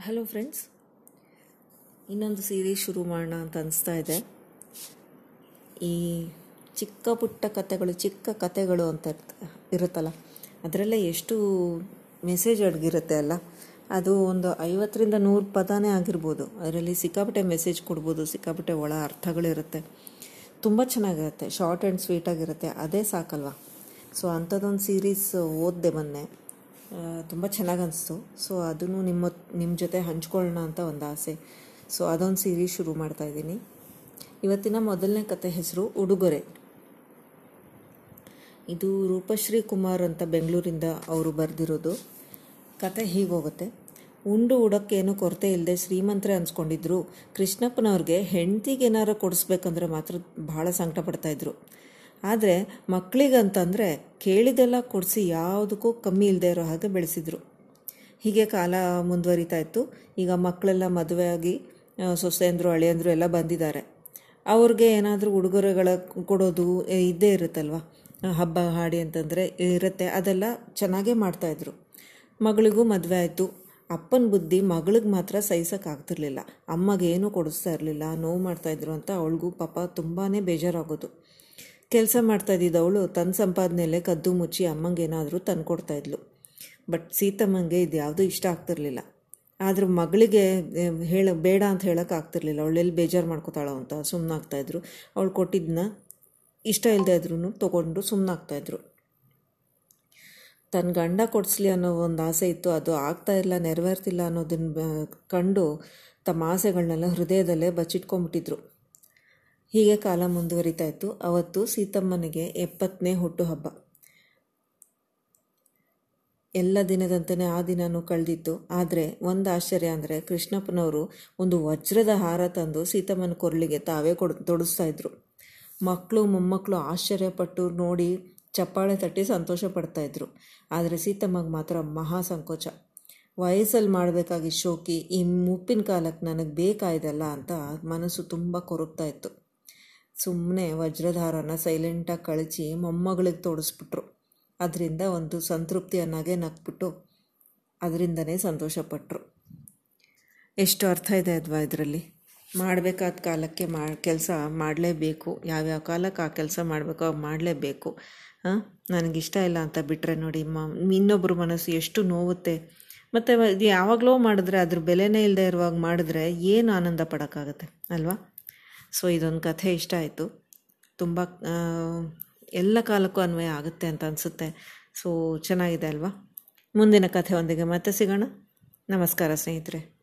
Hello friends ಇನ್ನೊಂದು ಸೀರೆ ಶುರು ಮಾಡೋಣ ಅಂತ ಅನಿಸ್ತಾ ಇದೆ. ಈ ಚಿಕ್ಕ ಪುಟ್ಟ ಕತೆಗಳು ಚಿಕ್ಕ ಕತೆಗಳು ಅಂತ ಇರ್ತ- ಇರುತ್ತಲ್ಲ, ಅದರಲ್ಲೇ ಎಷ್ಟು ಮೆಸೇಜ್ ಅಡಗಿರುತ್ತೆ ಅಲ್ಲ, ಅದು ಒಂದು ಐವತ್ತರಿಂದ ನೂರು ಪದನೇ ಆಗಿರ್ಬೋದು. ಅದರಲ್ಲಿ ಸಿಕ್ಕಾಪಟ್ಟೆ ಮೆಸೇಜ್ ಕೊಡ್ಬೋದು, ಸಿಕ್ಕಾಪಟ್ಟೆ ಒಳ ಅರ್ಥಗಳಿರುತ್ತೆ ತುಂಬ ಚೆನ್ನಾಗಿರುತ್ತೆ ಶಾರ್ಟ್ ಆ್ಯಂಡ್ ಸ್ವೀಟಾಗಿರುತ್ತೆ ಅದೇ ಸಾಕಲ್ವಾ? ಸೊ ಅಂಥದ್ದೊಂದು ಸೀರೀಸ್ ಓದಿದೆ ಮೊನ್ನೆ. ತುಂಬ ಚೆನ್ನಾಗಿ ಅನಿಸ್ತು. ಸೊ ಅದನ್ನು ನಿಮ್ಮ ನಿಮ್ಮ ಜೊತೆ ಹಂಚ್ಕೊಳ್ಳೋಣ ಅಂತ ಒಂದು ಆಸೆ. ಸೊ ಅದೊಂದು ಸೀರೀಸ್ ಶುರು ಮಾಡ್ತಾ ಇದ್ದೀನಿ. ಇವತ್ತಿನ ಮೊದಲನೇ ಕತೆ ಹೆಸರು ಉಡುಗೊರೆ. ಇದು ರೂಪಶ್ರೀ ಕುಮಾರ್ ಅಂತ ಬೆಂಗಳೂರಿಂದ ಅವರು ಬರೆದಿರೋದು. ಕತೆ ಹೋಗುತ್ತೆ. ಉಂಡು ಉಡಕ್ಕೇನು ಕೊರತೆ ಇಲ್ಲದೆ ಶ್ರೀಮಂತರೇ ಅನ್ಸ್ಕೊಂಡಿದ್ರು. ಕೃಷ್ಣಪ್ಪನವ್ರಿಗೆ ಹೆಂಡತಿಗೆ ಏನಾರು ಕೊಡಿಸ್ಬೇಕಂದ್ರೆ ಮಾತ್ರ ಭಾಳ ಸಂಕಟ ಪಡ್ತಾಯಿದ್ರು ಆದರೆ ಮಕ್ಕಳಿಗಂತಂದರೆ ಕೇಳಿದೆಲ್ಲ ಕೊಡಿಸಿ ಯಾವುದಕ್ಕೂ ಕಮ್ಮಿ ಇಲ್ಲದೆ ಇರೋ ಹಾಗೆ ಬೆಳೆಸಿದ್ರು. ಹೀಗೆ ಕಾಲ ಮುಂದುವರಿತಾ ಇತ್ತು. ಈಗ ಮಕ್ಕಳೆಲ್ಲ ಮದುವೆ ಆಗಿ ಆ, ಸೊಸೆಯಂದ್ರು ಅಳಿಯಂದ್ರು ಎಲ್ಲ ಬಂದಿದ್ದಾರೆ. ಅವ್ರಿಗೆ ಏನಾದರೂ ಉಡುಗೊರೆಗಳ ಕೊಡೋದು ಇದ್ದೇ ಇರುತ್ತಲ್ವ? ಹಬ್ಬ ಹಾಡಿ ಅಂತಂದರೆ ಇರುತ್ತೆ. ಅದೆಲ್ಲ ಚೆನ್ನಾಗೇ ಮಾಡ್ತಾಯಿದ್ರು ಮಗಳಿಗೂ ಮದುವೆ ಆಯಿತು. ಅಪ್ಪನ ಬುದ್ಧಿ ಮಗಳಿಗೆ ಮಾತ್ರ ಸಹಿಸೋಕ್ಕಾಗ್ತಿರ್ಲಿಲ್ಲ ಅಮ್ಮಗೇನು ಕೊಡಿಸ್ತಾ ಇರಲಿಲ್ಲ. ನೋವು ಮಾಡ್ತಾಯಿದ್ರು ಅಂತ ಅವಳಿಗೂ ಪಾಪ ತುಂಬಾ ಬೇಜಾರಾಗೋದು. ಕೆಲಸ ಮಾಡ್ತಾ ಇದ್ದಿದ್ದವಳು ತನ್ನ ಸಂಪಾದನೆಯಲ್ಲೇ ಕದ್ದು ಮುಚ್ಚಿ ಅಮ್ಮಂಗೆ ಏನಾದರೂ ತಂದ್ಕೊಡ್ತಾ ಇದ್ಲು. ಬಟ್ ಸೀತಮ್ಮಂಗೆ ಇದು ಯಾವುದೂ ಇಷ್ಟ ಆಗ್ತಿರ್ಲಿಲ್ಲ. ಆದರೂ ಮಗಳಿಗೆ ಹೇಳ, ಬೇಡ ಅಂತ ಹೇಳೋಕೆ ಆಗ್ತಿರ್ಲಿಲ್ಲ. ಅವಳೆಲ್ಲಿ ಬೇಜಾರು ಮಾಡ್ಕೋತಾಳೋ ಅಂತ ಸುಮ್ಮನಾಗ್ತಾಯಿದ್ರು ಅವಳು ಕೊಟ್ಟಿದ್ದನ್ನ ಇಷ್ಟ ಇಲ್ಲದೆ ಇದ್ರೂ ತೊಗೊಂಡು ಸುಮ್ಮನಾಗ್ತಾಯಿದ್ರು ತನ್ನ ಗಂಡ ಕೊಡಿಸ್ಲಿ ಅನ್ನೋ ಒಂದು ಆಸೆ ಇತ್ತು. ಅದು ಆಗ್ತಾ ಇಲ್ಲ ನೆರವೇರ್ತಿಲ್ಲ ಅನ್ನೋದನ್ನ ಕಂಡು ತಮ್ಮ ಆಸೆಗಳನ್ನೆಲ್ಲ ಹೃದಯದಲ್ಲೇ ಬಚ್ಚಿಟ್ಕೊಂಡ್ಬಿಟ್ಟಿದ್ರು. ಹೀಗೆ ಕಾಲ ಮುಂದುವರಿತಾ ಇತ್ತು. ಅವತ್ತು ಸೀತಮ್ಮನಿಗೆ ಎಪ್ಪತ್ತನೇ ಹುಟ್ಟುಹಬ್ಬ. ಎಲ್ಲ ದಿನದಂತೆಯೇ ಆ ದಿನವೂ ಕಳೆದಿತ್ತು. ಆದರೆ ಒಂದು ಆಶ್ಚರ್ಯ ಅಂದರೆ ಕೃಷ್ಣಪ್ಪನವರು ಒಂದು ವಜ್ರದ ಹಾರ ತಂದು ಸೀತಮ್ಮನ ಕೊರಳಿಗೆ ತಾವೇ ಕೊಡ್ ತೊಡಿಸ್ತಾ ಇದ್ರು. ಮಕ್ಕಳು ಮೊಮ್ಮಕ್ಕಳು ಆಶ್ಚರ್ಯಪಟ್ಟು ನೋಡಿ ಚಪ್ಪಾಳೆ ತಟ್ಟಿ ಸಂತೋಷ ಪಡ್ತಾ ಇದ್ರು. ಆದರೆ ಸೀತಮ್ಮಗೆ ಮಾತ್ರ ಮಹಾ ಸಂಕೋಚ. ವಯಸ್ಸಲ್ಲಿ ಮಾಡಬೇಕಾಗಿ ಶೋಕಿ, ಈ ಮುಪ್ಪಿನ ಕಾಲಕ್ಕೆ ನನಗೆ ಬೇಕಾಯ್ದಲ್ಲ ಅಂತ ಮನಸ್ಸು ತುಂಬ ಕೊರಗ್ತಾ ಇತ್ತು. ಸುಮ್ಮನೆ ವಜ್ರಧಾರನ ಸೈಲೆಂಟಾಗಿ ಕಳಚಿ ಮೊಮ್ಮಗಳಿಗೆ ತೋಡಿಸ್ಬಿಟ್ರು. ಅದರಿಂದ ಒಂದು ಸಂತೃಪ್ತಿ ಅನ್ನೋಗೆ ನಕ್ಬಿಟ್ಟು ಅದರಿಂದನೇ ಸಂತೋಷಪಟ್ಟರು ಎಷ್ಟು ಅರ್ಥ ಇದೆ ಅದ್ವಾ ಇದರಲ್ಲಿ? ಮಾಡಬೇಕಾದ ಕಾಲಕ್ಕೆ ಮಾ, ಕೆಲಸ ಮಾಡಲೇಬೇಕು. ಯಾವ್ಯಾವ ಕಾಲಕ್ಕೆ ಆ ಕೆಲಸ ಮಾಡಬೇಕು ಅವು ಮಾಡಲೇಬೇಕು. ಹಾಂ ನನಗಿಷ್ಟ ಇಲ್ಲ ಅಂತ ಬಿಟ್ಟರೆ ನೋಡಿ, ಮ ಇನ್ನೊಬ್ಬರ ಮನಸ್ಸು ಎಷ್ಟು ನೋವುತ್ತೆ. ಮತ್ತು ಯಾವಾಗಲೋ ಮಾಡಿದ್ರೆ ಅದ್ರ ಬೆಲೆನೇ ಇಲ್ಲದೆ ಇರುವಾಗ ಮಾಡಿದ್ರೆ ಏನು ಆನಂದ ಪಡೋಕ್ಕಾಗತ್ತೆ, ಅಲ್ವಾ? ಸೊ ಇದೊಂದು ಕಥೆ ಇಷ್ಟ ಆಯಿತು. ತುಂಬ ಎಲ್ಲ ಕಾಲಕ್ಕೂ ಅನ್ವಯ ಆಗುತ್ತೆ ಅಂತ ಅನಿಸುತ್ತೆ. ಸೊ ಚೆನ್ನಾಗಿದೆ ಅಲ್ವಾ? ಮುಂದಿನ ಕಥೆಯೊಂದಿಗೆ ಮತ್ತೆ ಸಿಗೋಣ. ನಮಸ್ಕಾರ ಸ್ನೇಹಿತರೆ.